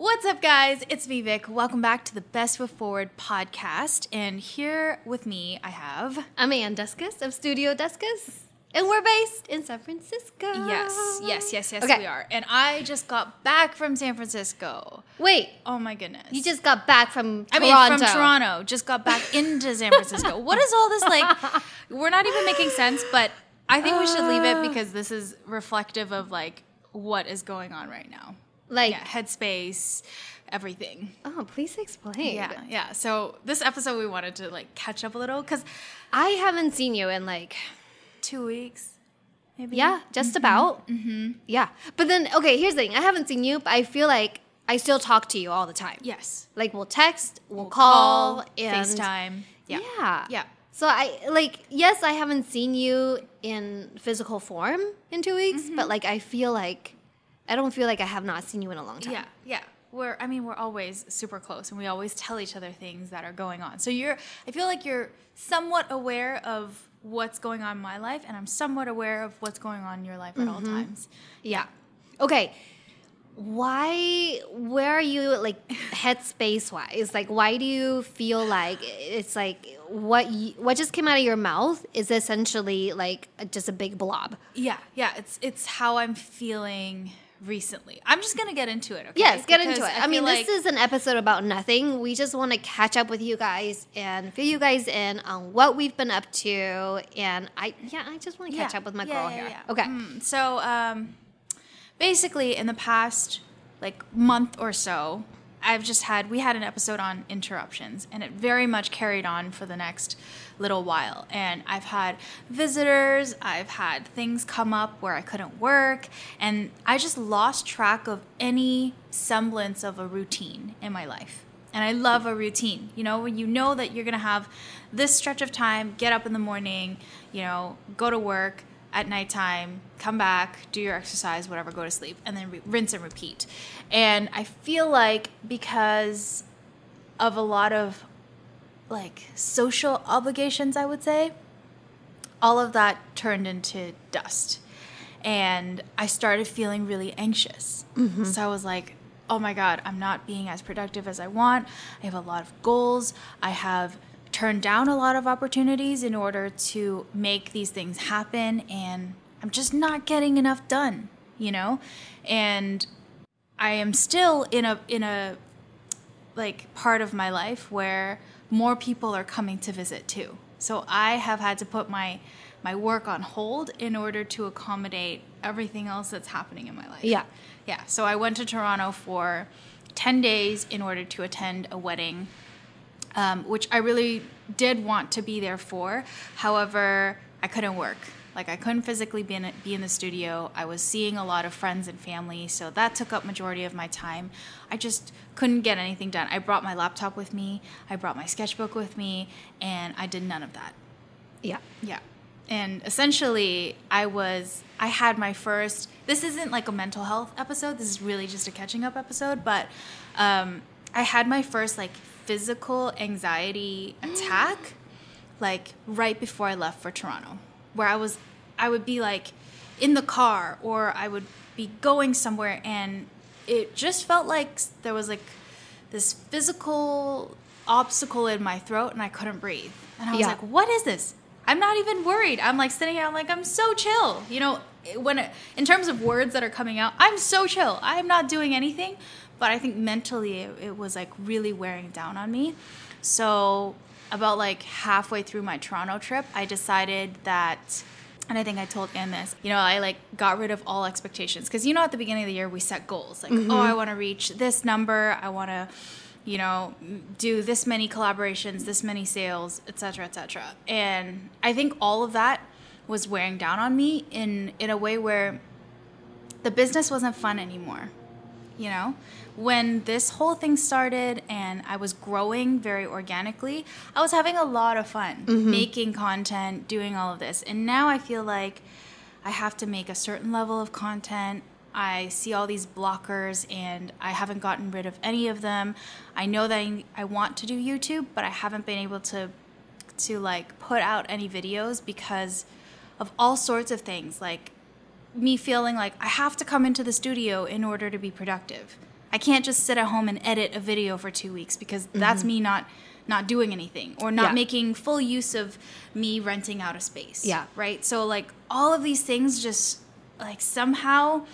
What's up, guys? It's me, Vic. Welcome back to the Best Foot Forward podcast. And here with me, I have. I'm Ann Duskus of Studio Duskus, and we're based in San Francisco. Yes, yes, yes, yes, Okay. we are. And I just got back from San Francisco. Wait, Oh my goodness. you just got back from I Toronto. mean, from Toronto, just got back into San Francisco. what is all this like? We're not even making sense, but I think we should leave it uh. because this is reflective of like what is going on right now. Like, Yeah, headspace, everything. oh, please explain. Yeah, yeah. So this episode we wanted to like catch up a little because I haven't seen you in like, two weeks, maybe. yeah, just about. Mm-hmm. Yeah. But then, okay, here's the thing I haven't seen you, but I feel like I still talk to you all the time. Yes. Like, we'll text, we'll, call, and. FaceTime. Yeah. Yeah. Yeah. So I like yes, I haven't seen you in physical form in two weeks, Mm-hmm. but like I feel like I don't feel like I have not seen you in a long time. Yeah. Yeah. We're I mean, we're always super close and we always tell each other things that are going on. So you're I feel like you're somewhat aware of what's going on in my life and I'm somewhat aware of what's going on in your life at all mm-hmm. times. Yeah. Okay. Why? Where are you like headspace wise? Like, why do you feel like it's like what you, what just came out of your mouth is essentially like just a big blob? Yeah. Yeah, it's it's how I'm feeling recently. I'm just to get into it, okay? Yes, get into it. I, mean, feel this is an episode about nothing. We just want to catch up with you guys and fill you guys in on what we've been up to. And I, yeah, I just want to catch Yeah, up with my yeah, girl yeah, here. yeah. Okay. Mm, so um, basically, in the past like month or so, I've just had we had an episode on interruptions, and it very much carried on for the next little while. And I've had visitors, I've had things come up where I couldn't work, and I just lost track of any semblance of a routine in my life. And I love a routine. You know, when you know that you're gonna have this stretch of time, get up in the morning, you know, go to work at nighttime, come back, do your exercise, whatever, go to sleep, and then re- rinse and repeat. And I feel like because of a lot of like social obligations, I would say, all of that turned into dust. And I started feeling really anxious. Mm-hmm. So I was like, oh my God, I'm not being as productive as I want. I have a lot of goals. I have turned down a lot of opportunities in order to make these things happen. And I'm just not getting enough done, you know? And I am still in a, in a, like part of my life where more people are coming to visit too. So I have had to put my my work on hold in order to accommodate everything else that's happening in my life. Yeah. Yeah. So I went to Toronto for 10 days in order to attend a wedding um, which I really did want to be there for. However, I couldn't work. Like I couldn't physically be in, be in the studio. I was seeing a lot of friends and family, so that took up majority of my time. I just couldn't get anything done. I brought my laptop with me. I brought my sketchbook with me, and I did none of that. Yeah. Yeah. And essentially, I was, I had my first, this isn't like a mental health episode. This is really just a catching up episode. But um, I had my first like physical anxiety attack like right before I left for Toronto, where I was, I would be like in the car or I would be going somewhere and it just felt like there was like this physical obstacle in my throat and I couldn't breathe. And I was Yeah. like, what is this? I'm not even worried. I'm like sitting here, I'm like, I'm so chill. You know, when it, in terms of words that are coming out, I'm so chill. I'm not doing anything. But I think mentally it, it was like really wearing down on me. So, about like halfway through my Toronto trip, I decided that and I think I told Ann this. You know, I like got rid of all expectations because you know at the beginning of the year we set goals like, mm-hmm. oh, I want to reach this number. I want to, you know, do this many collaborations, this many sales, etc., etc. And I think all of that was wearing down on me in in a way where the business wasn't fun anymore. You know, when this whole thing started and I was growing very organically, I was having a lot of fun mm-hmm. making content, doing all of this. And now I feel like I have to make a certain level of content. I see all these blockers and I haven't gotten rid of any of them. I know that I, I want to do YouTube, but I haven't been able to to like put out any videos because of all sorts of things like me feeling like I have to come into the studio in order to be productive. I can't just sit at home and edit a video for two weeks because that's me not not doing anything or not Mm-hmm. Yeah. making full use of me renting out a space. Yeah. Right. So like all of these things just like somehow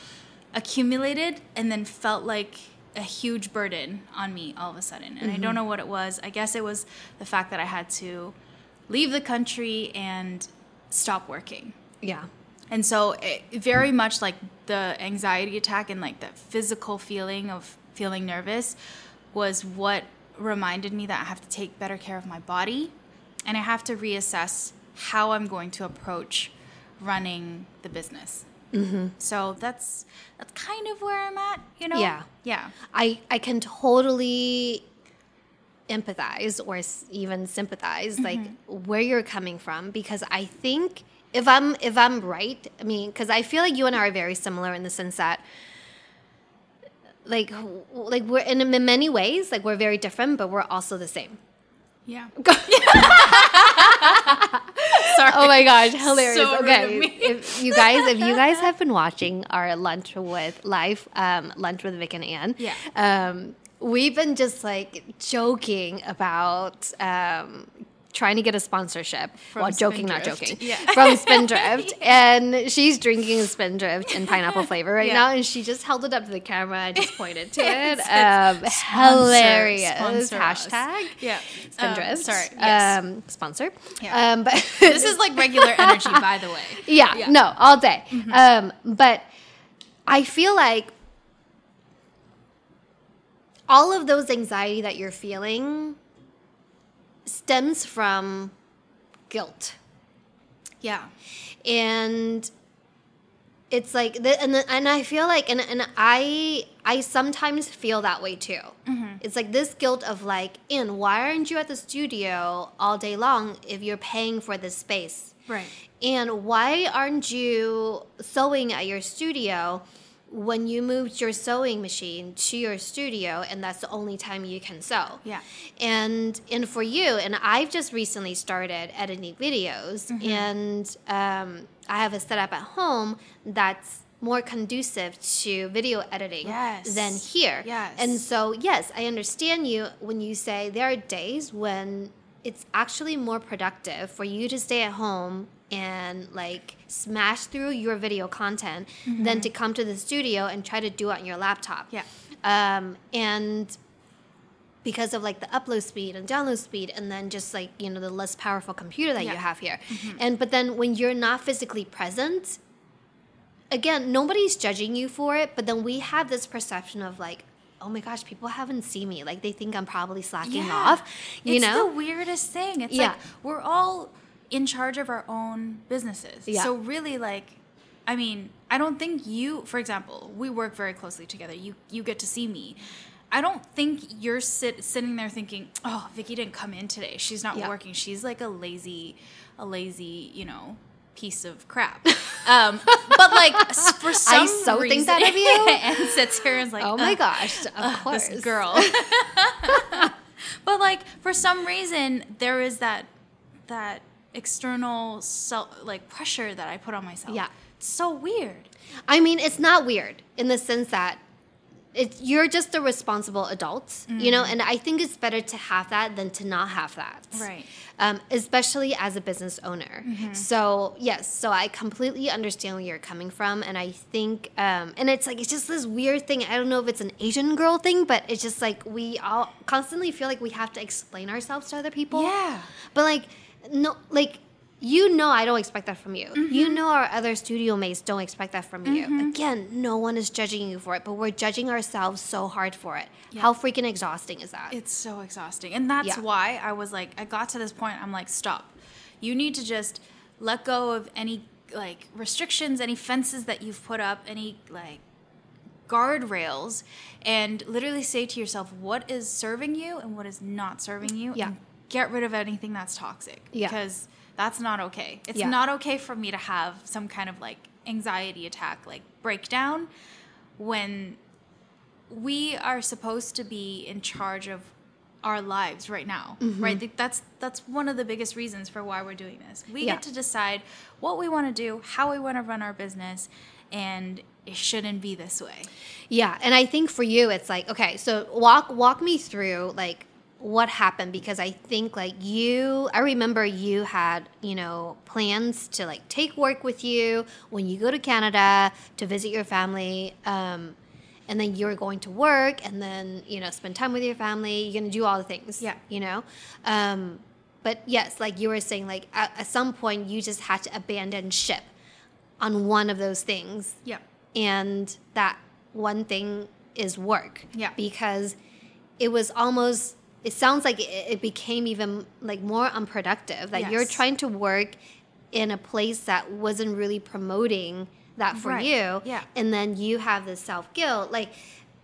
accumulated and then felt like a huge burden on me all of a sudden. And I Mm-hmm. don't know what it was. I guess it was the fact that I had to leave the country and stop working. Yeah. And so it very much like the anxiety attack and like that physical feeling of feeling nervous was what reminded me that I have to take better care of my body and I have to reassess how I'm going to approach running the business. Mm-hmm. So that's that's kind of where I'm at, you know. Yeah. Yeah. I I can totally empathize or s- even sympathize like where you're coming from because I think if I'm if I'm right, I mean cuz I feel like you and I are very similar in the sense that like like we're in, in many ways like we're very different but we're also the same. Yeah. Sorry. Oh my gosh, hilarious. So okay. If you guys if you guys have been watching our lunch with live um, lunch with Vic and Anne, Yeah. um, we've been just like joking about um, trying to get a sponsorship. From well, joking, not joking. Yeah. From Spindrift. And she's drinking Spindrift in pineapple flavor right Yeah. now. And she just held it up to the camera and just pointed to it. It's- um, it's hilarious. sponsor us. Hashtag. Yeah. Spindrift. Um, sorry. Yes. Um, sponsor. Yeah. Um, but this is like regular energy, by the way. yeah, Yeah. Mm-hmm. no, all day. Um, but I feel like all of those anxiety that you're feeling stems from guilt. Yeah. And it's like the, and the, and I feel like and and I I sometimes feel that way too. Mm-hmm. It's like this guilt of like, in why aren't you at the studio all day long if you're paying for this space? Right. And why aren't you sewing at your studio when you moved your sewing machine to your studio and that's the only time you can sew? Yeah. And and for you, and I've just recently started editing videos Mm-hmm. and um, I have a setup at home that's more conducive to video editing Yes. than here. Yes. And so, yes, I understand you when you say there are days when it's actually more productive for you to stay at home and like smash through your video content than to come to the studio and try to do it on your laptop. Yeah. Um, and because of like the upload speed and download speed and then just like you know the less powerful computer that Yeah. you have here and but then when you're not physically present again nobody's judging you for it but then we have this perception of like oh my gosh people haven't seen me like they think i'm probably slacking Yeah. off you it's know the weirdest thing. It's Yeah. like we're all in charge of our own businesses. Yeah. So really like I mean, I don't think you for example, we work very closely together. You you get to see me. I don't think you're sit, sitting there thinking, "Oh, Vicky didn't come in today. She's not Yeah. working. She's like a lazy a lazy, you know, piece of crap." um, but like for some I so think that of you. and sits here and is like, oh my "Ugh, gosh of Ugh, course this girl. but like for some reason there is that that external self like pressure that I put on myself. Yeah. It's so weird. I mean, it's not weird in the sense that it's you're just a responsible adult, you know, and I think it's better to have that than to not have that. Right. Um, especially as a business owner. So yes, so I completely understand where you're coming from, and I think, um, and it's like it's just this weird thing. I don't know if it's an Asian girl thing, but it's just like we all constantly feel like we have to explain ourselves to other people. Yeah. But like, no, like you know, I don't expect that from you. Mm-hmm. You know, our other studio mates don't expect that from you. Again, no one is judging you for it, but we're judging ourselves so hard for it. Yeah. How freaking exhausting is that? It's so exhausting. And that's Yeah. why I was like I got to this point I'm like stop. You need to just let go of any like restrictions, any fences that you've put up, any like guardrails and literally say to yourself what is serving you and what is not serving you Yeah. and get rid of anything that's toxic Yeah. because that's not okay it's Yeah. not okay for me to have some kind of like anxiety attack like breakdown when we are supposed to be in charge of our lives right now Mm-hmm. right that's that's one of the biggest reasons for why we're doing this we Yeah. get to decide what we want to do how we want to run our business and it shouldn't be this way. Yeah, and I think for you, it's like okay, so walk walk me through like what happened because I think like you, I remember you had you know plans to like take work with you when you go to Canada to visit your family. Um, and then you're going to work and then you know spend time with your family you're going to do all the things Yeah. you know um, but yes like you were saying like at, at some point you just had to abandon ship on one of those things Yeah. and that one thing is work Yeah. because it was almost it sounds like it, it became even like more unproductive that you're trying to work in a place that wasn't really promoting that for Right. you Yeah. and then you have this self-guilt like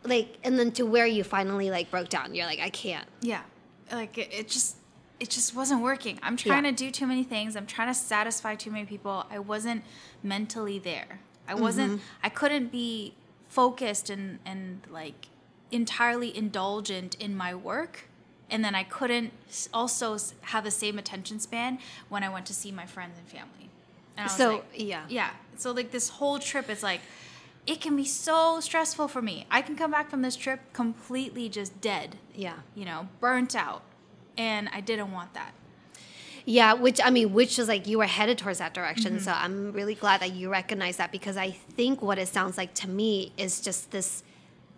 like and then to where you finally like broke down you're like i can't Yeah. Like it, it just it just wasn't working. I'm trying Yeah. to do too many things. I'm trying to satisfy too many people. I wasn't mentally there. I wasn't mm-hmm. I couldn't be focused and and like entirely indulgent in my work. And then I couldn't also have the same attention span when I went to see my friends and family. And I was So, like, yeah. yeah. So like this whole trip is like, it can be so stressful for me. I can come back from this trip completely just dead yeah you know, burnt out. And I didn't want that. Yeah, which I mean, which is like you were headed towards that direction. Mm-hmm. So I'm really glad that you recognize that because I think what it sounds like to me is just this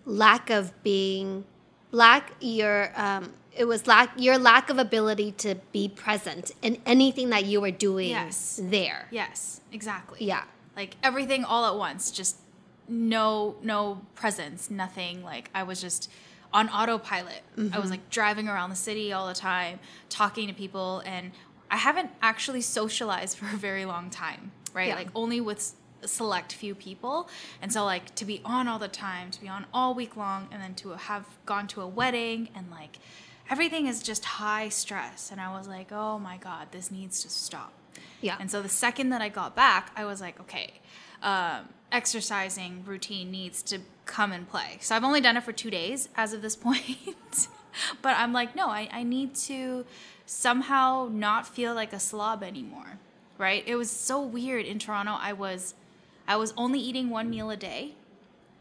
lack of being, lack your, um, it was lack your lack of ability to be present in anything that you were doing Yes. there. Yes, exactly. Yeah. Like everything all at once, just no no presence, nothing. Like I was just on autopilot. I was mm-hmm. like driving around the city all the time, talking to people and I haven't actually socialized for a very long time, right? Yeah. Like only with select few people. And so like to be on all the time, to be on all week long and then to have gone to a wedding and like everything is just high stress and I was like, "Oh my god, this needs to stop." Yeah. And so the second that I got back, I was like, okay, um, exercising routine needs to come and play. So I've only done it for two days as of this point. but I'm like, no, I, I need to somehow not feel like a slob anymore. Right? It was so weird in Toronto. I was I was only eating one meal a day.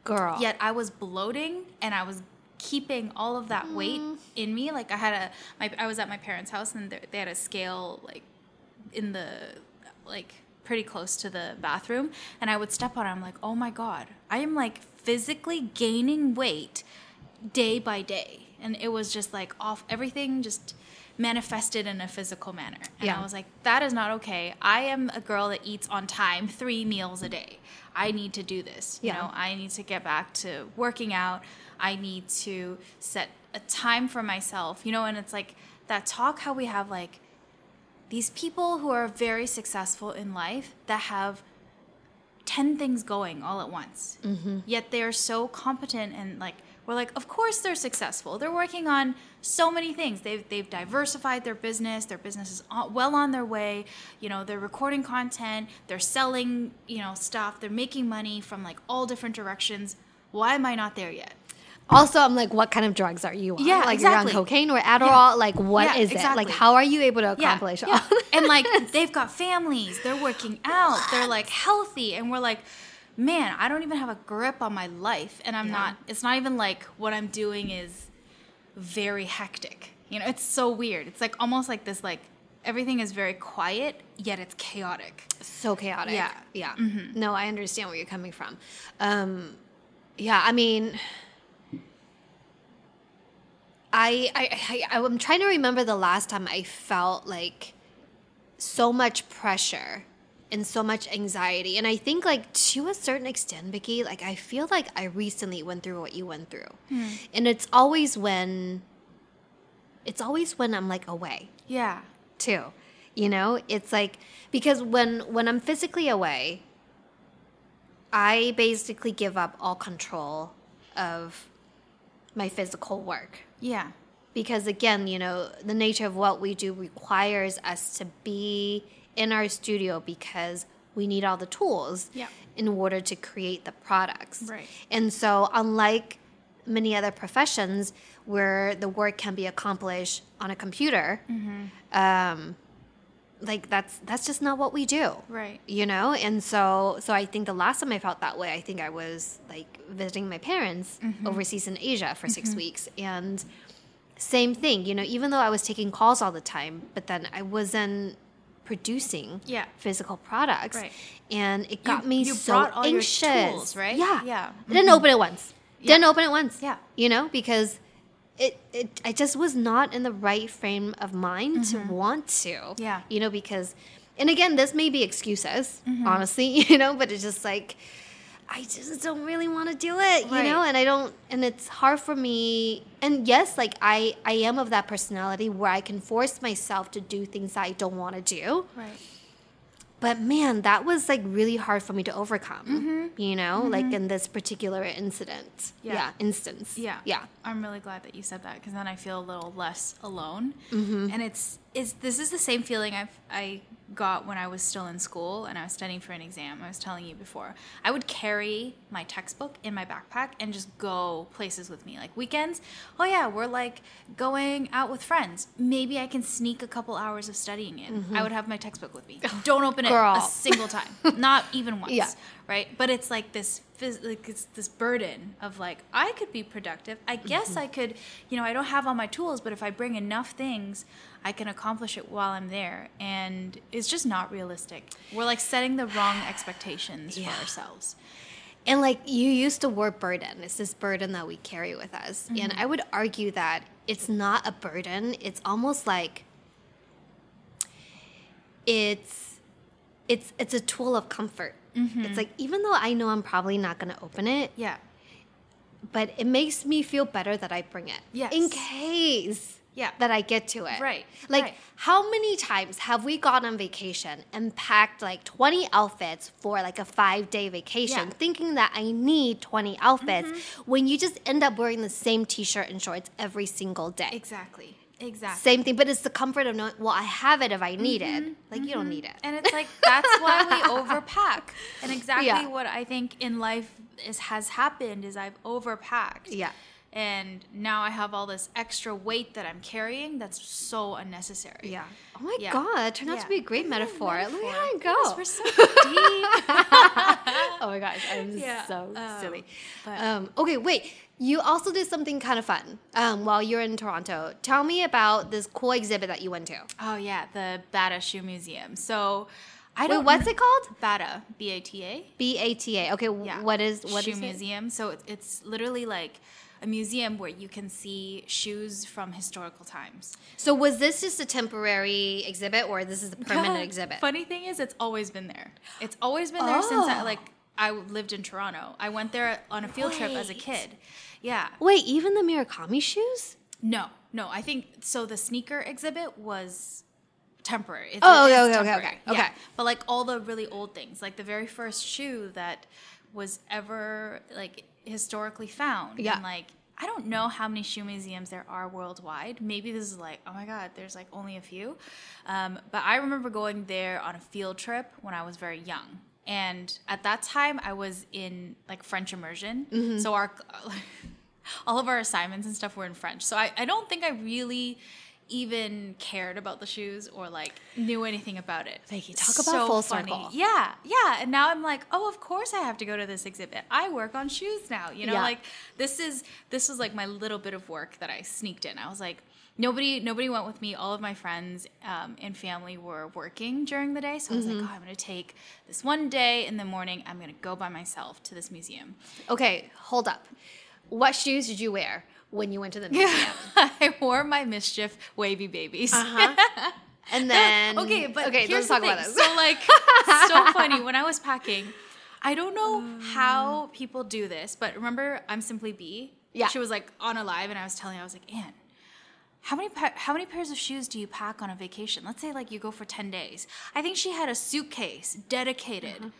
Girl. Yet I was bloating and I was keeping all of that weight mm. in me. Like I had a, my, I was at my parents' house and they they had a scale like in the, like pretty close to the bathroom, and I would step on it. I'm like, oh my god, I am like physically gaining weight day by day, and it was just like off everything just manifested in a physical manner. And Yeah. I was like, that is not okay. I am a girl that eats on time, three meals a day. I need to do this. You know, I need to get back to working out. I need to set a time for myself. You know, and it's like that talk how we have like these people who are very successful in life that have 10 things going all at once. Mm-hmm. Yet they are so competent and like we're like of course they're successful. They're working on so many things. They've they've diversified their business. Their business is well on their way. You know, they're recording content, they're selling, you know, stuff. They're making money from like all different directions. Why am I not there yet? Also, I'm like, what kind of drugs are you on? Yeah, like exactly. you're on cocaine or Adderall? Like, what is Yeah, it? exactly. Like, how are you able to accomplish yeah, all? yeah. and like they've got families they're working out they're like healthy and we're like man i don't even have a grip on my life and i'm Yeah. not it's not even like what i'm doing is very hectic you know it's so weird it's like almost like this like everything is very quiet yet it's chaotic so chaotic. Yeah. Yeah. No, I understand where you're coming from. Um, yeah, I mean, I, I, I, I'm trying to remember the last time I felt like so much pressure and so much anxiety. And I think, like, to a certain extent, Vicky, like, I feel like I recently went through what you went through. Hmm. And it's always when, it's always when I'm like away. Yeah. Too. You know? It's like because when when i'm physically away i basically give up all control of my physical work yeah because again you know the nature of what we do requires us to be in our studio because we need all the tools Yeah. in order to create the products Right. and so unlike many other professions where the work can be accomplished on a computer Mm-hmm. um, like that's that's just not what we do. Right. You know? And so so I think the last time I felt that way, I think I was like visiting my parents Mm-hmm. overseas in Asia for 6 weeks and same thing, you know, even though I was taking calls all the time, but then I wasn't producing Yeah. physical products. Right. And it got me you so brought all your anxious. tools, right? Yeah. Yeah. I didn't open it once. Yeah. Didn't open it once. Yeah. You know, because it, it I just was not in the right frame of mind to want to. Mm-hmm. Yeah. You know, because and again, this may be excuses, Mm-hmm. honestly, you know, but it's just like I just don't really want to do it, you know, and I don't and it's hard for me and yes, like I I am of that personality where I can force myself to do things I don't want to do. Right. But man, that was like really hard for me to overcome. Mm-hmm. You know, like in this particular incident. Yeah. Yeah. instance. Yeah. Yeah. I'm really glad that you said that because then I feel a little less alone. Mm-hmm. And it's is this is the same feeling I've I got when I was still in school and I was studying for an exam. I was telling you before. I would carry my textbook in my backpack and just go places with me. Like weekends, oh yeah, we're like going out with friends. Maybe I can sneak a couple hours of studying in. I would have my textbook with me. Don't open it Mm-hmm. Girl. a single time. Not even once. Yeah. Right? But it's like this like it's this burden of like I could be productive. I guess Mm-hmm. I could, you know, I don't have all my tools, but if I bring enough things, I can accomplish it while I'm there. And it's just not realistic. We're like setting the wrong expectations Yeah. for ourselves. And like you used the word burden. It's this burden that we carry with us. Mm-hmm. And I would argue that it's not a burden. It's almost like it's it's it's a tool of comfort. Mm-hmm. It's like even though I know I'm probably not going to open it, Yeah. but it makes me feel better that I bring it. Yes. In case Yeah. that I get to it. Right, Like right. how many times have we gone on vacation and packed like 20 outfits for like a 5-day vacation Yeah. Mm-hmm. thinking that I need 20 outfits when you just end up wearing the same t-shirt and shorts every single day. Exactly. Exactly. Same thing, but it's the comfort of knowing, well, I have it if I need Mm-hmm. it. Like you don't need it. And it's like that's why we overpack. And exactly Yeah. what I think in life is has happened is I've overpacked. Yeah. And now I have all this extra weight that I'm carrying that's so unnecessary. Yeah. Oh my Yeah. god, that turned out to be a great Good metaphor. Look metaphor. at how it Yes, go. we're so deep. oh my gosh, I'm Yeah, so um, silly. but- Um, okay, wait. You also did something kind of fun um, while you're in Toronto. Tell me about this cool exhibit that you went to. oh yeah, the Bata Shoe Museum. So I Wait, don't Wait, what's it called? Bata, B A T A. B A T A. Okay, Yeah. what is what shoe is it? museum? So it- it's literally like a museum where you can see shoes from historical times. So was this just a temporary exhibit or this is a permanent exhibit? Funny thing is, it's always been there. It's always been there since I Oh. like I lived in Toronto. I went there on a field trip as a kid. Yeah. Wait, even the Murakami shoes? No, no. I think so. The sneaker exhibit was temporary. It's, Oh, it okay, is okay, okay, okay, Yeah. okay. But like all the really old things, like the very first shoe that was ever like historically found. Yeah. And like I don't know how many shoe museums there are worldwide. Maybe this is like, oh my god, there's like only a few. Um, but I remember going there on a field trip when I was very young. And at that time, I was in like French immersion. Mm-hmm. So our all of our assignments and stuff were in French. So I, I don't think I really even cared about the shoes or like knew anything about it. Vicky, talk about full circle. Yeah, yeah. And now I'm like, oh, of course I have to go to this exhibit. I work on shoes now. You know, Yeah. like this is this was like my little bit of work that I sneaked in. I was like, nobody nobody went with me. All of my friends um, and family were working during the day, so I was Mm-hmm. like, oh, I'm gonna take this one day in the morning. I'm gonna go by myself to this museum. Okay, hold up. What shoes did you wear when you went to the museum? I wore my MSCHF wavy babies. Uh-huh. And then okay, but okay, here's let's talk about this. So like, so funny when I was packing. I don't know how people do this, but remember, I'm simply B. Yeah. She was like on a live, and I was telling, her, I was like, Anne, how many pa- how many pairs of shoes do you pack on a vacation? Let's say like you go for ten days. I think she had a suitcase dedicated.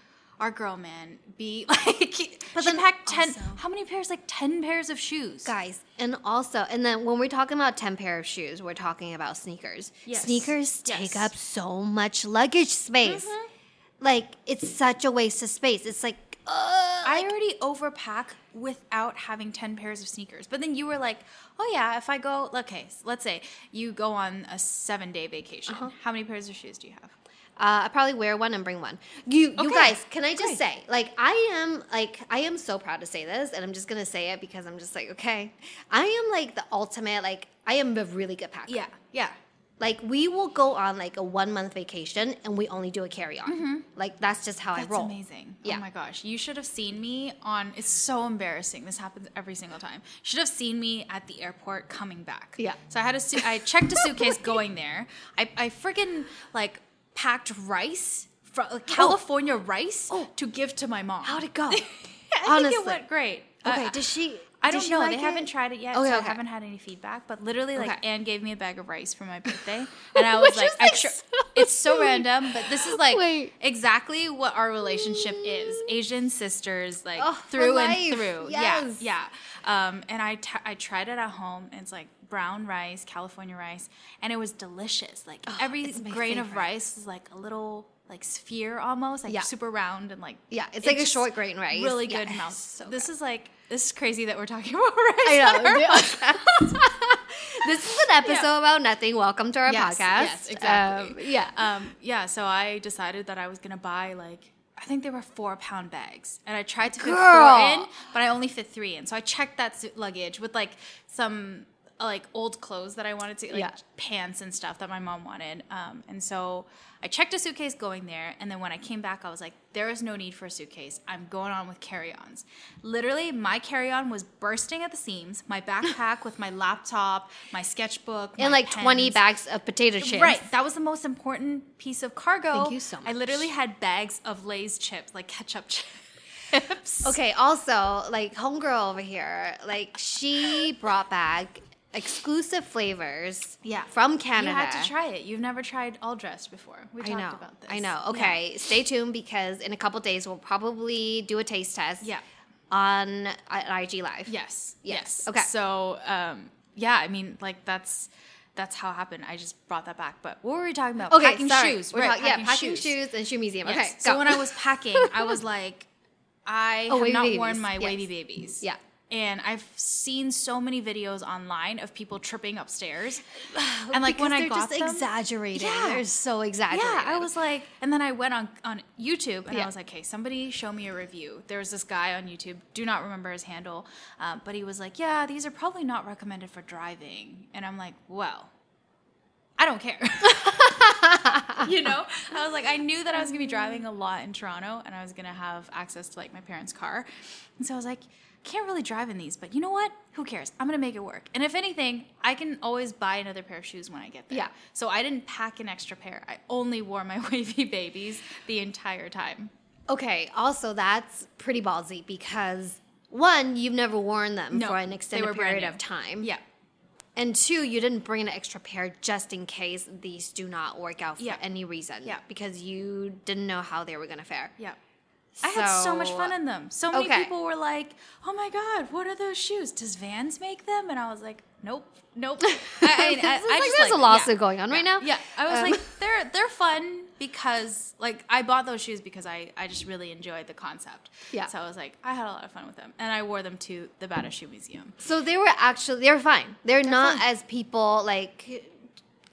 Our girl, man, be like. But then packed ten. also- how many pairs? Like ten pairs of shoes. Guys, and also, and then when we're talking about 10 pair of shoes, we're talking about sneakers. Yes. Sneakers take Yes. Mm-hmm. up so much luggage space. Like, it's such a waste of space. It's like, uh, I already overpack without having 10 pairs of sneakers. But then you were like, oh yeah, if I go, okay, let's say you go on a seven day vacation. Uh-huh. How many pairs of shoes do you have? Uh, I probably wear one and bring one. You, you guys, can I just great. say, like, I am like, I am so proud to say this, and I'm just gonna say it because I'm just like, okay, I am like the ultimate, like, I am a really good packer. Yeah, yeah. Like, we will go on like a one month vacation, and we only do a carry on. Like, that's just how Mm-hmm. That's I roll. amazing. Yeah. Oh my gosh. You should have seen me on it's so embarrassing. This happens every single time. You should have seen me at the airport coming back. Yeah. So I had a su- I checked a suitcase going there. I I freaking like packed rice from like, California rice Oh. to give to my mom. How'd it go? I think Honestly. it went great. Okay, Uh, did she? I did don't she know. like they it? haven't tried it yet, Okay, so I haven't had any feedback. But literally, like Okay. Anne gave me a bag of rice for my birthday, and I was like, so it's so random, but this is like Wait. exactly what our relationship is: Asian sisters, like Oh, through and through. Yes. Yeah, yeah. Um, and I t- I tried it at home, and it's like brown rice, California rice, and it was delicious. Like every Oh, it's my grain of rice is like a little like sphere almost, like Yeah. super round and like Yeah, it's it like a short grain rice. Really Yeah, good mouth. so this is like this is crazy that we're talking about rice. I know. this is an episode about nothing. Welcome to our Yes, podcast. yes, exactly. Um, yeah. um, yeah, so I decided that I was gonna buy like I think they were four pound bags, and I tried to fit Girl. four in, but I only fit three in. So I checked that suit luggage with like some like old clothes that I wanted to, like Yeah. pants and stuff that my mom wanted. Um, and so I checked a suitcase going there, and then when I came back, I was like, there is no need for a suitcase. I'm going on with carry-ons. Literally, my carry-on was bursting at the seams. My backpack with my laptop, my sketchbook, and my like 20 bags of potato chips. Right. That was the most important piece of cargo. Thank you so much. I literally had bags of Lay's chips, like ketchup chips. Okay, also, like homegirl over here, like she brought back exclusive flavors Yeah. from Canada. You had to try it. You've never tried all dressed before. We I talked know. about this. I know. Yeah. Okay, stay tuned because in a couple days we'll probably do a taste test. Yeah. On uh, IG Live. Yes. Yes. Yes. Okay. So, um, yeah, I mean, like that's that's how it happened. I just brought that back. But what were we talking about? Okay, packing sorry. shoes. We're right, talking- packing yeah, packing shoes. shoes. and shoe museum. Yes. Okay, So go. when I was packing, I was like, I Oh, have not babies. worn my Yes. wavy babies. Yeah. And I've seen so many videos online of people tripping upstairs. and like Because when I got just them, exaggerated. Yeah. They're so exaggerated. yeah, I was like, and then I went on on YouTube and Yeah. I was like, hey, somebody show me a review. There was this guy on YouTube, do not remember his handle, um, but he was like, yeah, these are probably not recommended for driving. And I'm like, well, I don't care. you know, I was like, I knew that I was gonna be driving a lot in Toronto and I was gonna have access to like my parents' car, and so I was like, can't really drive in these, but you know what? Who cares? I'm gonna make it work. And if anything, I can always buy another pair of shoes when I get there. Yeah. So I didn't pack an extra pair. I only wore my wavy babies the entire time. Okay, also that's pretty ballsy because one, you've never worn them No, for an extended period of time. Yeah. And two, you didn't bring an extra pair just in case these do not work out for Yeah. any reason. Yeah. Because you didn't know how they were gonna fare. Yeah. I had so much fun in them. So many Okay. people were like, "Oh my god, what are those shoes? Does Vans make them?" And I was like, "Nope, nope." I, I, I, I like just there's like- a lawsuit yeah, going on right now. Yeah, I was Um, like, they're they're fun because like I bought those shoes because I I just really enjoyed the concept. Yeah. So I was like, I had a lot of fun with them, and I wore them to the Bata Shoe Museum. So they were actually they're fine. They're, not fine. as people like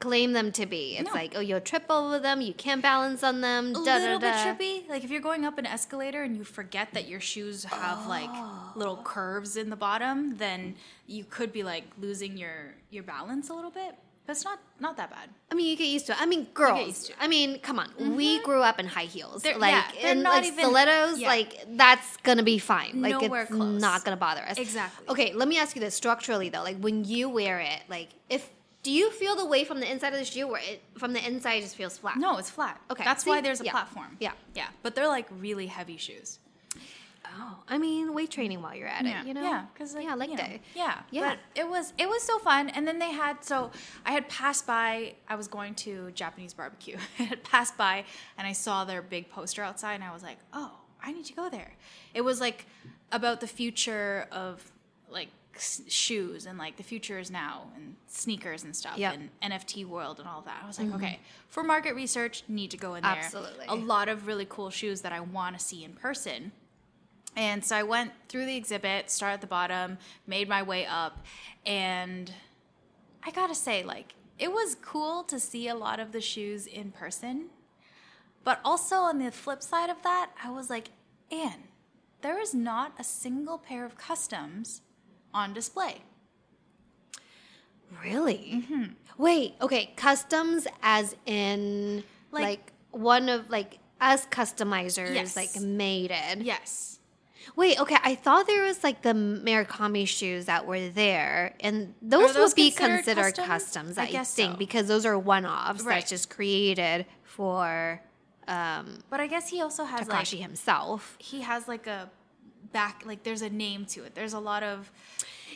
claim them to be. It's No. like, oh, you'll trip over them, you can't balance on them. A da, little da, bit da. trippy. Like if you're going up an escalator and you forget that your shoes have like oh. little Oh. curves in the bottom, then you could be like losing your your balance a little bit. But it's not not that bad. I mean, you get used to it. I mean, girls. used to it. I mean, come on. Mm-hmm. We grew up in high heels. They're- like, yeah, they're and not like even- stilettos, yeah. like that's gonna be fine. Like Nowhere it's close. not gonna bother us. Exactly. Okay, let me ask you this structurally though. Like when you wear it, like if do you feel the weight from the inside of the shoe, or it from the inside it just feels flat? No, it's flat. Okay, That's see? why there's a Yeah. platform. Yeah. Yeah. But they're like really heavy shoes. Oh, I mean, weight training while you're at Yeah. it. You know. Yeah. Because like, yeah, like you know, that. Yeah. Yeah. But it was it was so fun. And then they had so I had passed by. I was going to Japanese barbecue. I had passed by and I saw their big poster outside, and I was like, oh, I need to go there. It was like about the future of like shoes and like the future is now and sneakers and stuff Yep. and NFT world and all that. I was like, mm-hmm. okay, for market research, need to go in there. Absolutely. A lot of really cool shoes that I want to see in person. And so I went through the exhibit, started at the bottom, made my way up, and I gotta say, like, it was cool to see a lot of the shoes in person. But also on the flip side of that, I was like, Anne, there is not a single pair of customs on display. Really? Wait, okay, customs as in like, Like- one of like as customizers, Yes. like made it. Yes. Wait, okay, I thought there was like the Murakami shoes that were there, and those, those would be considered considered customs? customs, I I, think, so. because those are one-offs Right. that's just created for um, But I guess he also has like Takashi himself. he has like a back like there's a name to it. There's a lot of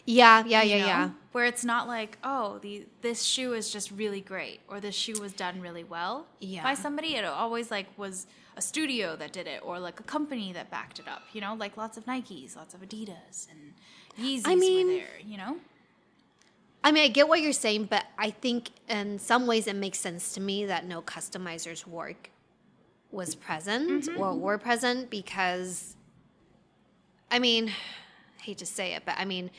Yeah, yeah, yeah, know, yeah. Where it's not like, oh, the this shoe is just really great or this shoe was done really well Yeah. by somebody. It always like was a studio that did it or like a company that backed it up. You know, like lots of Nikes, lots of Adidas and Yeezys I mean- were there. You know, I mean, I get what you're saying, but I think in some ways it makes sense to me that no customizer's work was present Mm-hmm. or were present because, I mean, I hate to say it, but I mean,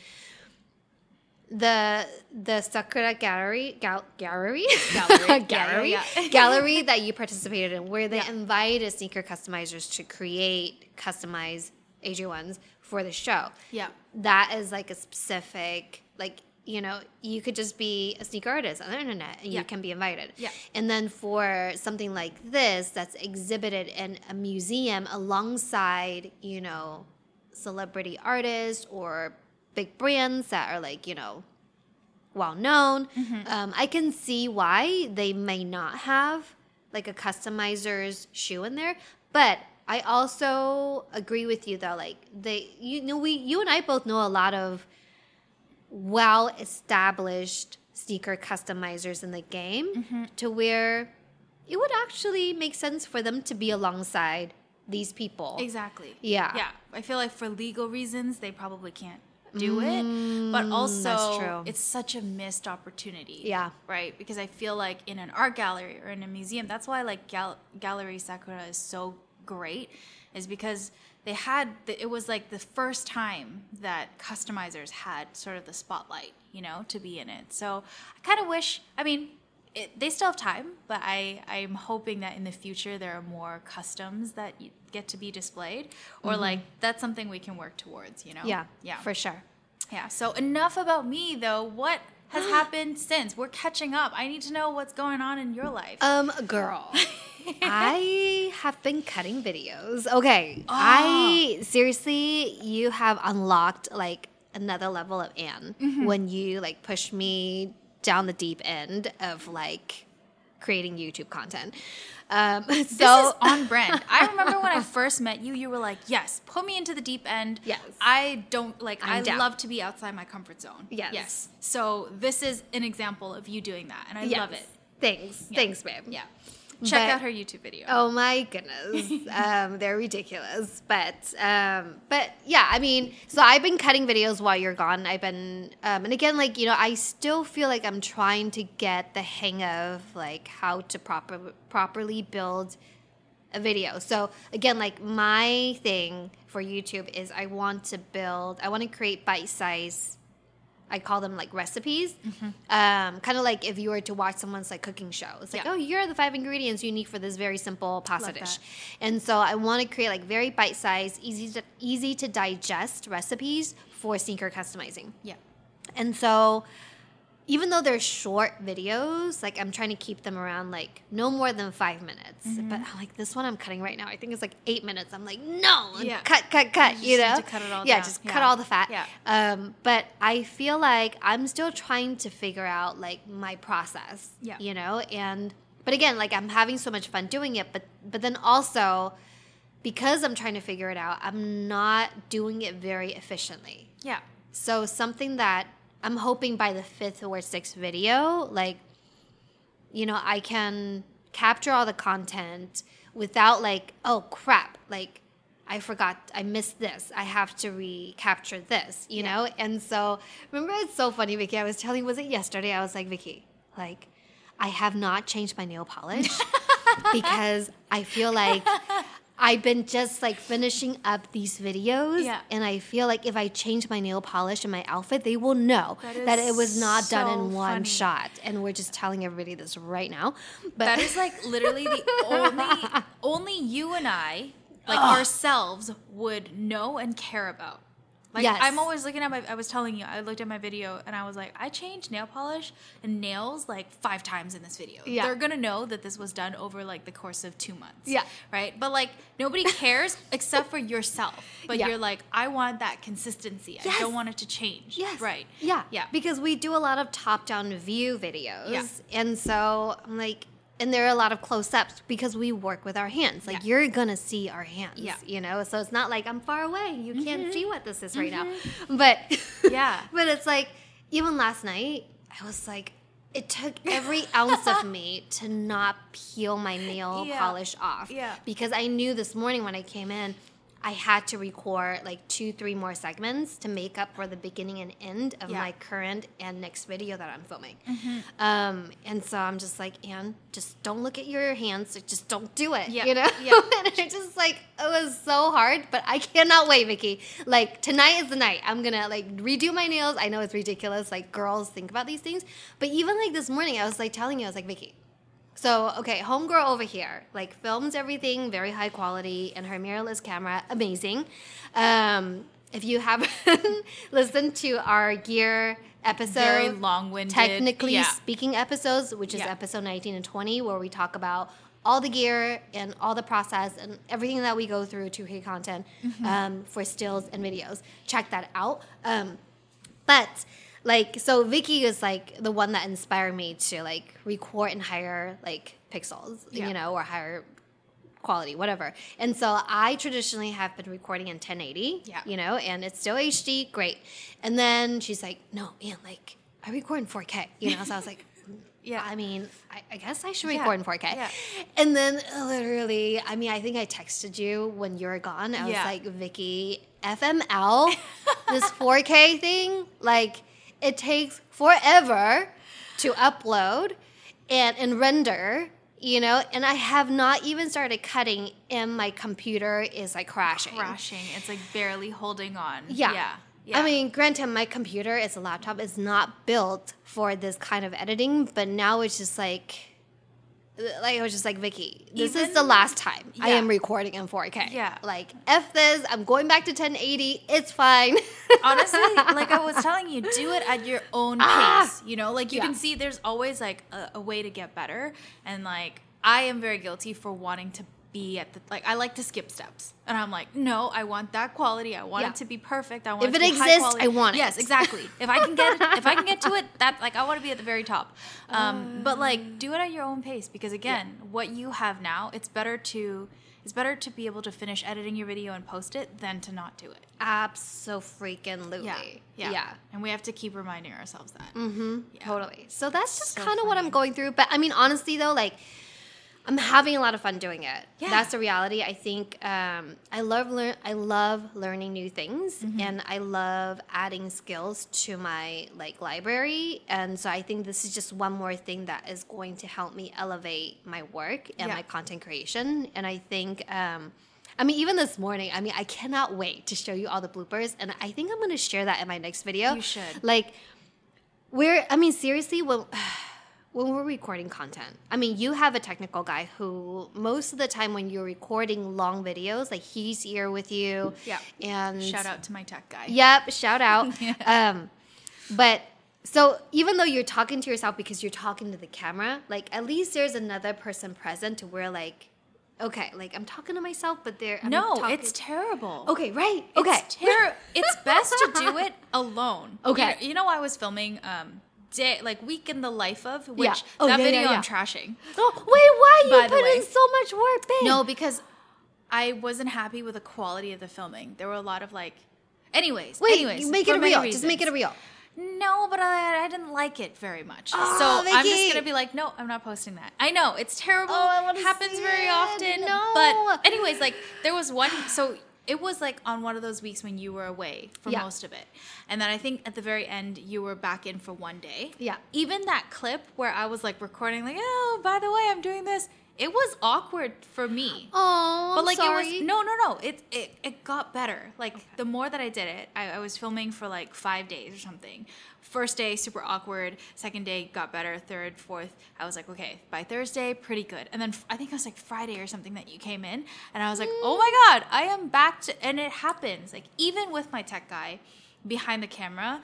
the the Sakura Gallery gal, gallery Gallery. Gallery yeah, gallery that you participated in, where they Yeah. invited sneaker customizers to create customized AJ1s for the show yeah, that is like a specific like you know you could just be a sneaker artist on the internet and Yeah. you can be invited Yeah. and then for something like this that's exhibited in a museum alongside you know celebrity artists or big brands that are like you know well known Mm-hmm. um, i can see why they may not have like a customizer's shoe in there but i also agree with you though like they you know we you and i both know a lot of well established sneaker customizers in the game Mm-hmm. to where it would actually make sense for them to be alongside these people exactly. Yeah. yeah. I feel like for legal reasons they probably can't do it, but also Mm, it's such a missed opportunity. Yeah. right. Because I feel like in an art gallery or in a museum, that's why like Gal- Gallery Sakura is so great, is because they had the, it was like the first time that customizers had sort of the spotlight, you know, to be in it. So I kind of wish. I mean. It, they still have time, but I, I'm hoping that in the future there are more customs that get to be displayed, or like that's something we can work towards. You know? Mm-hmm. yeah yeah, for sure yeah. So enough about me, though. What has happened since? We're catching up. I need to know what's going on in your life. Um, girl, I have been cutting videos. Okay, Oh. I seriously, you have unlocked like another level of Anne Mm-hmm. when you like push me down the deep end of like creating YouTube content. Um, so this is on brand. I remember when I first met you, you were like, "Yes, put me into the deep end." Yes. I don't like. I'm I down. love to be outside my comfort zone. Yes. Yes. So this is an example of you doing that, and I love it. Thanks, Yeah. thanks, babe. Yeah. Check But- out her YouTube video. Oh my goodness, um, they're ridiculous. But um, but yeah, I mean, so I've been cutting videos while you're gone. I've been, um, and again, like you know, I still feel like I'm trying to get the hang of like how to proper properly build a video. So again, like my thing for YouTube is I want to build, I want to create bite size. I call them like recipes, Mm-hmm. um, kind of like if you were to watch someone's like cooking show. It's like, Yeah. oh, here are the five ingredients you need for this very simple pasta Love dish. that. And so I want to create like very bite sized, easy to easy to digest recipes for sneaker customizing. yeah. And so even though they're short videos, like I'm trying to keep them around like no more than five minutes. Mm-hmm. But like this one I'm cutting right now, I think it's like eight minutes. I'm like, no, Yeah. cut, cut, cut. You You, know, cut it all yeah, down. just Yeah. cut all the fat. Yeah. Um, but I feel like I'm still trying to figure out like my process. Yeah. You know, and but again, like I'm having so much fun doing it, but but then also because I'm trying to figure it out, I'm not doing it very efficiently. Yeah. So something that I'm hoping by the fifth or sixth video, like, you know, I can capture all the content without like, oh crap, like I forgot, I missed this. I have to recapture this, you know? And so remember it's so funny, Vicky. I was telling, was it yesterday? I was like, Vicky, like, I have not changed my nail polish because I feel like I've been just like finishing up these videos, Yeah. and I feel like if I change my nail polish and my outfit, they will know That that, it was not done in one funny. shot. And we're just telling everybody this right now. But That is like literally the only only you and I, like ourselves, would know and care about. Like Yes. I'm always looking at my. I was telling you, I looked at my video and I was like, I changed nail polish and nails like five times in this video. Yeah. They're gonna know that this was done over like the course of two months. Yeah. Right. But like nobody cares except for yourself. But Yeah. you're like, I want that consistency. Yes. I don't want it to change. Yes. Right. Yeah. Yeah. Because we do a lot of top down view videos. Yeah. And so I'm like, and there are a lot of close ups because we work with our hands. Like Yeah. you're gonna see our hands. Yeah. Mm-hmm. You know? So it's not like I'm far away. You can't see what this is right now. But Yeah. but it's like even last night, I was like it took every ounce of me to not peel my nail Yeah. polish off. Yeah. Because I knew this morning when I came in, I had to record like two, three more segments to make up for the beginning and end of Yeah. my current and next video that I'm filming. Mm-hmm. Um, and so I'm just like, Ann, just don't look at your hands. Just don't do it. Yeah. You know? Yeah. and it's just like, it was so hard, but I cannot wait, Vicky. Like, tonight is the night. I'm gonna like redo my nails. I know it's ridiculous. Like, girls think about these things. But even like this morning, I was like telling you, I was like, Vicky, so, okay, homegirl over here, like films everything very high quality, and her mirrorless camera, amazing. Um, if you haven't listened to our gear episode, Very long-winded. technically Yeah. speaking episodes, which is Yeah. episode 19 and 20, where we talk about all the gear and all the process and everything that we go through to create content Mm-hmm. um, for stills and videos. Check that out. Um, but like so Vicky is like the one that inspired me to like record in higher like pixels, Yeah. you know, or higher quality, whatever. And so I traditionally have been recording in 1080, Yeah. you know, and it's still HD, great. And then she's like, no, man, like I record in 4K, you know. So I was like, mm, Yeah. I mean, I, I guess I should Yeah. record in 4K. Yeah. And then literally, I mean, I think I texted you when you were gone. I was like, Vicky, FML, this 4K thing, like it takes forever to upload and, and render, you know, and I have not even started cutting and my computer is like crashing. crashing. It's like barely holding on. Yeah. Yeah. Yeah. I mean, granted, my computer is a laptop. It's not built for this kind of editing, but now it's just like, like I was just like, Vicky, this is the last time I am recording in 4K. Yeah. Like, F this, I'm going back to 1080, it's fine. honestly, like I was telling you, do it at your own Ah! pace. You know, like you Yeah. can see there's always like a, a way to get better. And like I am very guilty for wanting to be at the like I like to skip steps. And I'm like, no, I want that quality. I want Yeah. it to be perfect. I want If it, it to be high exists. I want it. Yes, exactly. If I can get if I can get to it, that like I want to be at the very top. Um, but like do it at your own pace because again, what you have now, it's better to it's better to be able to finish editing your video and post it than to not do it. Absolutely. Yeah. Yeah. Yeah. And we have to keep reminding ourselves that. Mm-hmm. Yeah. Totally. So that's just So kind of what I'm going through. But I mean, honestly, though, like, I'm having a lot of fun doing it. Yeah. That's the reality. I think um, I love learn. I love learning new things, Mm-hmm. and I love adding skills to my like library. And so I think this is just one more thing that is going to help me elevate my work and Yeah. my content creation. And I think. Um, I mean, even this morning, I mean, I cannot wait to show you all the bloopers, and I think I'm going to share that in my next video. You should. Like, we're, I mean, seriously, when, when we're recording content, I mean, you have a technical guy who most of the time when you're recording long videos, like he's here with you. Yeah. And Shout out to my tech guy. Yep, shout out. um, but so even though you're talking to yourself because you're talking to the camera, like at least there's another person present to where like, okay, like I'm talking to myself, but they're I'm No, talking- it's terrible. okay, right, okay. It's ter- It's best to do it alone. Okay. You, you know, I was filming um day like week in the life of which oh, Yeah. Oh, that yeah, video yeah. I'm trashing. oh, wait, why you By put in so much work, babe? No, because I wasn't happy with the quality of the filming. There were a lot of like. Anyways, wait, anyways, you make it real. Just make it reasons. real. No, but I, I didn't like it very much. Oh, so I'm just gonna be like, no, I'm not posting that. I know it's terrible. Oh, I happens very it. often. No. But anyways, like there was one. So it was like on one of those weeks when you were away for Yeah. most of it, and then I think at the very end you were back in for one day. Yeah. Even that clip where I was like recording, like, oh, by the way, I'm doing this. it was awkward for me. Oh, but like sorry. it was no, no, no. It it it got better. Like the more that I did it, I, I was filming for like five days or something. First day super awkward. Second day got better. Third, fourth, I was like, okay, by Thursday, pretty good. And then I think it was like Friday or something that you came in, and I was like, oh my god, I am back to. And it happens. Like even with my tech guy behind the camera,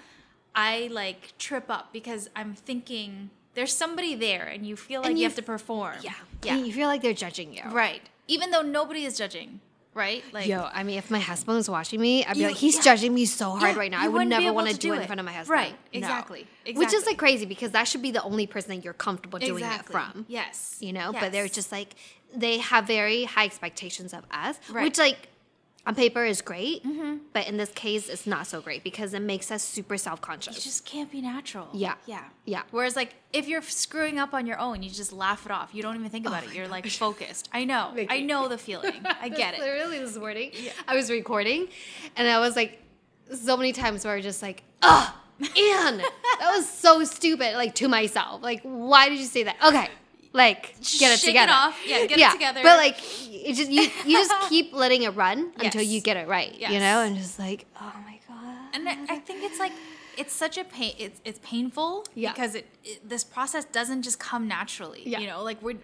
I like trip up because I'm thinking there's somebody there, and you feel like you you have to perform. yeah, yeah, And you feel like they're judging you. right. Even though nobody is judging, right? Like Yo, I mean, if my husband was watching me, I'd be You- like, he's yeah. judging me so hard Yeah, right now. I would never want to do do it in front of my husband. Right, No. exactly, Which is like crazy because that should be the only person that you're comfortable doing exactly. it from. Yes. You know, but they're just like, they have very high expectations of us, Right. which, like, on paper is great, Mm-hmm. but in this case, it's not so great because it makes us super self conscious. it just can't be natural. Yeah. Yeah. Yeah. Whereas like if you're screwing up on your own, you just laugh it off. You don't even think about it. You're like focused. I know. I know the feeling. I get it. Literally this morning, I was recording, and I was like, so many times where I was just like, oh, Ann, that was so stupid. Like to myself, like, why did you say that? Okay, like get it Shake it together. off. Yeah, get it together. But like, it just you you just keep letting it run until you get it right. You know, and just like, oh my god. and I, think it's like it's such a pain it's it's painful Yeah. because it, it this process doesn't just come naturally Yeah. you know like we're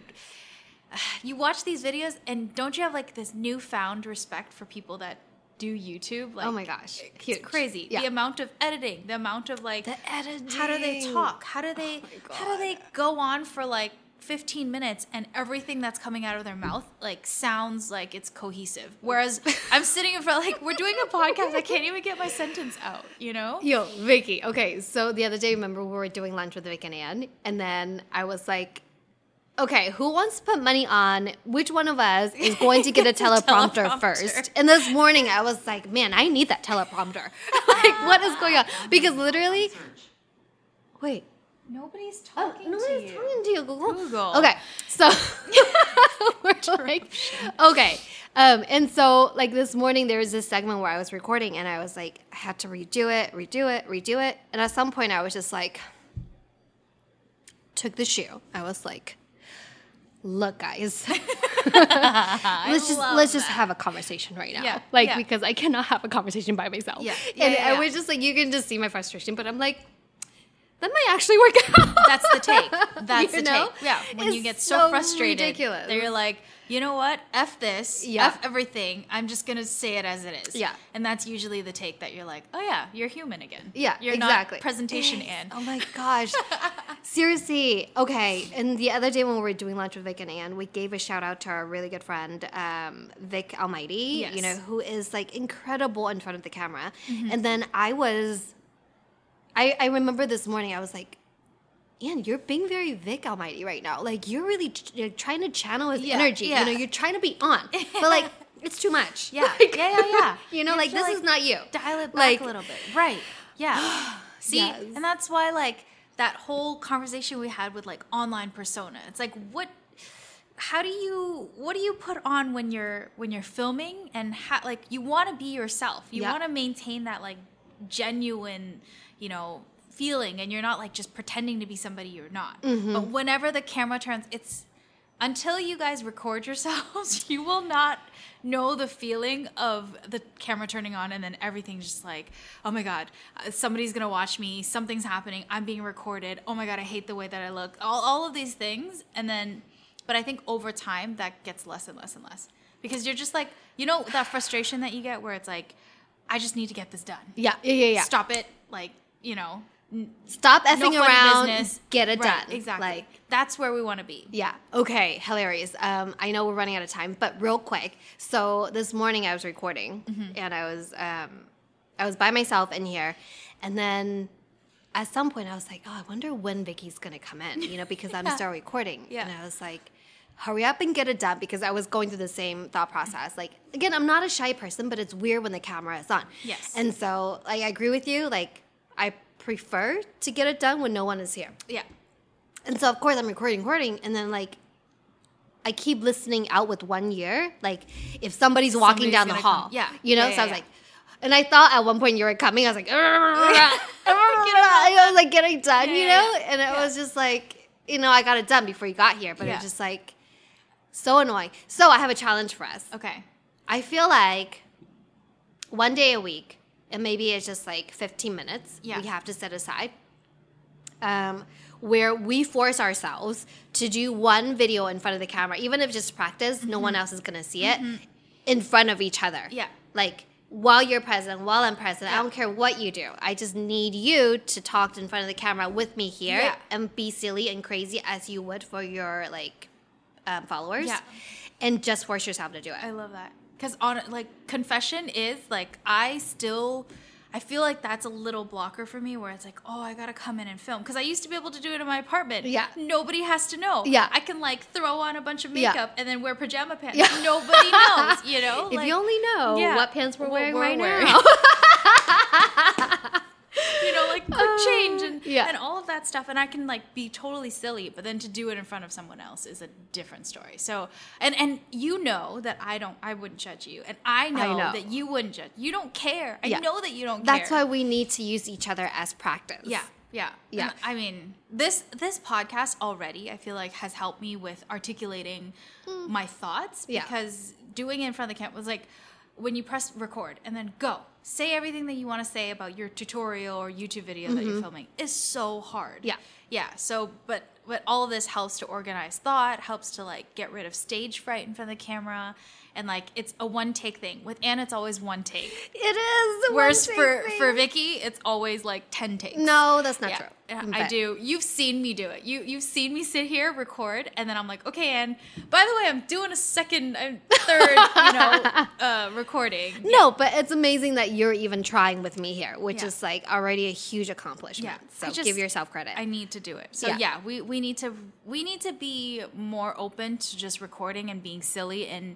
you watch these videos and don't you have like this newfound respect for people that do YouTube like oh my gosh, it's huge. crazy Yeah. the amount of editing the amount of like The editing. how do they talk how do they oh my how do they go on for like 15 minutes and everything that's coming out of their mouth like sounds like it's cohesive whereas i'm sitting in front like we're doing a podcast i can't even get my sentence out you know Yo, Vicky. Okay, so the other day, remember we were doing lunch with Vic and Ann, and then I was like, "Okay, who wants to put money on which one of us is going to get a teleprompter, Teleprompter. first? And this morning, I was like, "Man, I need that teleprompter. like, what is going on?" Because literally, wait, Nobody's oh, talking nobody's to you. talking to you, Google. Google. Okay, so we're like, okay. Um, and so like this morning there was this segment where I was recording and I was like, I had to redo it, redo it, redo it. And at some point I was just like, took the shoe. I was like, look guys, let's just let's just that. have a conversation right now. Yeah, Like yeah. because I cannot have a conversation by myself. Yeah, yeah, and yeah, I was just like, you can just see my frustration, but I'm like, that might actually work out. That's the take. That's You the know? take. Yeah. When you get so, so frustrated ridiculous. that you're like, you know what? F this. Yeah. F everything. I'm just gonna say it as it is. Yeah. And that's usually the take that you're like, oh yeah, you're human again. Yeah, You're exactly. not presentation and. Oh my gosh. Seriously. Okay. And the other day when we were doing lunch with Vic and Ann, we gave a shout out to our really good friend, um, Vic Almighty, Yes. you know, who is like incredible in front of the camera. Mm-hmm. And then I was, I, I remember this morning, I was like, Ann, you're being very Vic Almighty right now. Like, you're really ch- you're trying to channel his Yeah, energy. yeah. You know, you're trying to be on. But like, it's too much. Yeah. Like, yeah, yeah, yeah. You know, You like, this is not you. dial it back Like- a little bit. Right. Yeah. See, Yes. and that's why like that whole conversation we had with like online persona. It's like what how do you what do you put on when you're when you're filming and how like you want to be yourself. You Yeah. want to maintain that like genuine, you know, feeling and you're not like just pretending to be somebody you're not. Mm-hmm. But whenever the camera turns it's until you guys record yourselves, you will not know the feeling of the camera turning on and then everything's just like, oh my God, uh, somebody's gonna watch me, something's happening, I'm being recorded, oh my God, I hate the way that I look, all, all of these things. And then, but I think over time that gets less and less and less because you're just like, you know, that frustration that you get where it's like, I just need to get this done. Yeah. Yeah. Yeah. yeah. Stop it. Like, you know, Stop no effing funny around. business. Get it Right, done. Exactly. Like, that's where we want to be. Yeah. Okay. Hilarious. Um, I know we're running out of time, but real quick. So this morning I was recording, Mm-hmm. and I was um, I was by myself in here, and then at some point I was like, oh, I wonder when Vicky's gonna come in, you know, because I'm gonna recording. Yeah. And I was like. Hurry up and get it done because I was going through the same thought process. Like again, I'm not a shy person, but it's weird when the camera is on. Yes. And so like, I agree with you. Like I prefer to get it done when no one is here. Yeah. And so of course I'm recording, recording, and then like I keep listening out with one ear. Like if somebody's walking Somebody's down the gonna hall. come. Yeah. You know? Yeah, so I was yeah. like and I thought at one point you were coming, I was like I was like getting done, Yeah, you yeah, know? yeah. And it Yeah. was just like, you know, I got it done before you got here, but it Yeah. was just like So annoying. So I have a challenge for us. Okay. I feel like one day a week, and maybe it's just like 15 minutes Yeah. we have to set aside, um, where we force ourselves to do one video in front of the camera, even if just practice, no one else is gonna see it, in front of each other. Mm-hmm. Yeah. Like while you're present, while I'm present, I don't care what you do. I just need you to talk in front of the camera with me here Yeah. and be silly and crazy as you would for your like um, followers. Yeah. And just force yourself to do it. I love that. Because on like confession is like I still I feel like that's a little blocker for me where it's like, oh, I gotta come in and film. Because I used to be able to do it in my apartment. Yeah. Nobody has to know. Yeah. I can like throw on a bunch of Yeah. makeup and then wear pajama pants. Yeah. Nobody knows, you know? If Like, you only know yeah, what pants we're wearing we're right wearing. now. you know, like quick change and, Uh, yeah. and all of that stuff. And I can like be totally silly, but then to do it in front of someone else is a different story. So, and and you know that I don't, I wouldn't judge you, and I know, know. that you wouldn't judge. You don't care. I know that you don't care. That's care. why we need to use each other as practice. Yeah. Yeah. Yeah. And, I mean, this this podcast already I feel like has helped me with articulating my thoughts. Yeah. because doing it in front of the camera was like when you press record and then go say everything that you want to say about your tutorial or YouTube video that you're filming is so hard. Mm-hmm. Yeah. Yeah. So but but all of this helps to organize thought, helps to like get rid of stage fright in front of the camera and like it's a one take thing. With Ann it's always one take. It is. Whereas for thing. for Vicky, it's always like ten takes. No, that's not Yeah, true. I do. You've seen me do it. You you've seen me sit here record, and then I'm like, okay, and by the way, I'm doing a second, uh, third, you know, uh, recording. No, but it's amazing that you're even trying with me here, which Yeah. is like already a huge accomplishment. Yeah, So just- give yourself credit. I need to do it. So Yeah. yeah. we we need to we need to be more open to just recording and being silly and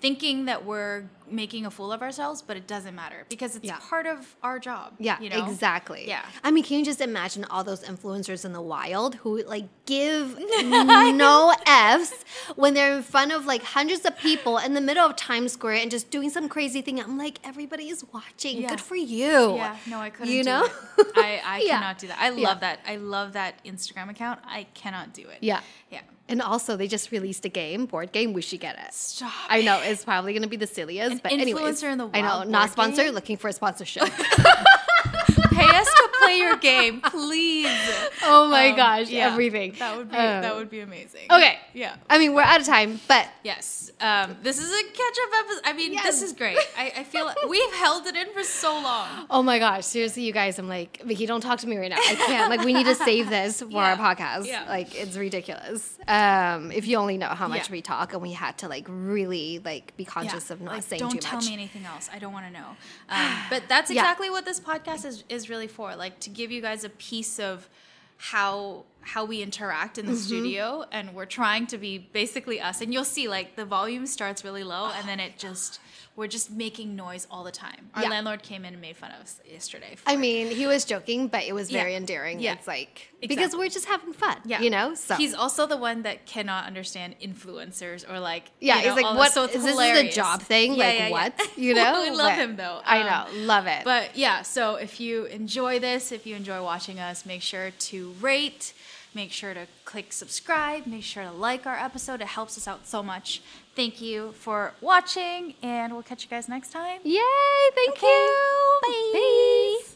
thinking that we're making a fool of ourselves, but it doesn't matter because it's Yeah. part of our job. yeah, you know? exactly. Yeah. I mean, can you just imagine all those influencers in the wild who like give no F's when they're in front of like hundreds of people in the middle of Times Square and just doing some crazy thing? I'm like, everybody is watching. Yeah. Good for you. Yeah, no, I couldn't. You do know? I, I Yeah. cannot do that. I love that. I love that Instagram account. I cannot do it. Yeah. yeah. And also, they just released a game, board game. We should get it. Stop. I know it's probably going to be the silliest, An but anyways, influencer in the I know, wild not board sponsored. game? Looking for a sponsorship. Pay us to play your game, please. oh my Um, gosh, yeah, everything. That would be Um, that would be amazing. Okay. Yeah. I mean, we're out of time, but Yes. Um, this is a catch up episode. I mean, Yes. this is great. I, I feel like we've held it in for so long. oh my gosh, seriously, you guys, I'm like, Vicky, don't talk to me right now. I can't. Like, we need to save this for our podcast. Yeah. Like, it's ridiculous. Um, if you only know how much Yeah. we talk, and we had to like really like be Yeah. conscious of not Like, saying don't tell me anything else. I don't want to know. Um, but that's Yeah. exactly what this podcast is, is really for. Like to give you guys a piece of how how we interact in the Mm-hmm. studio and we're trying to be basically us and you'll see like the volume starts really low and then it just we're just making noise all the time our Yeah. landlord came in and made fun of us yesterday for I it. mean, he was joking, but it was Yeah. very endearing. Yeah. It's like because we're just having fun. yeah You know? So he's also the one that cannot understand influencers or like Yeah, you know, he's like, what? so it's is this hilarious. a job thing? Yeah, like yeah, yeah. what? You know? we love But him though I Um, know, love it. But yeah, so if you enjoy this, if you enjoy watching us, make sure to rate, make sure to click subscribe, make sure to like our episode. It helps us out so much. Thank you for watching, and we'll catch you guys next time. Yay! Thank Okay. you. Bye. Bye.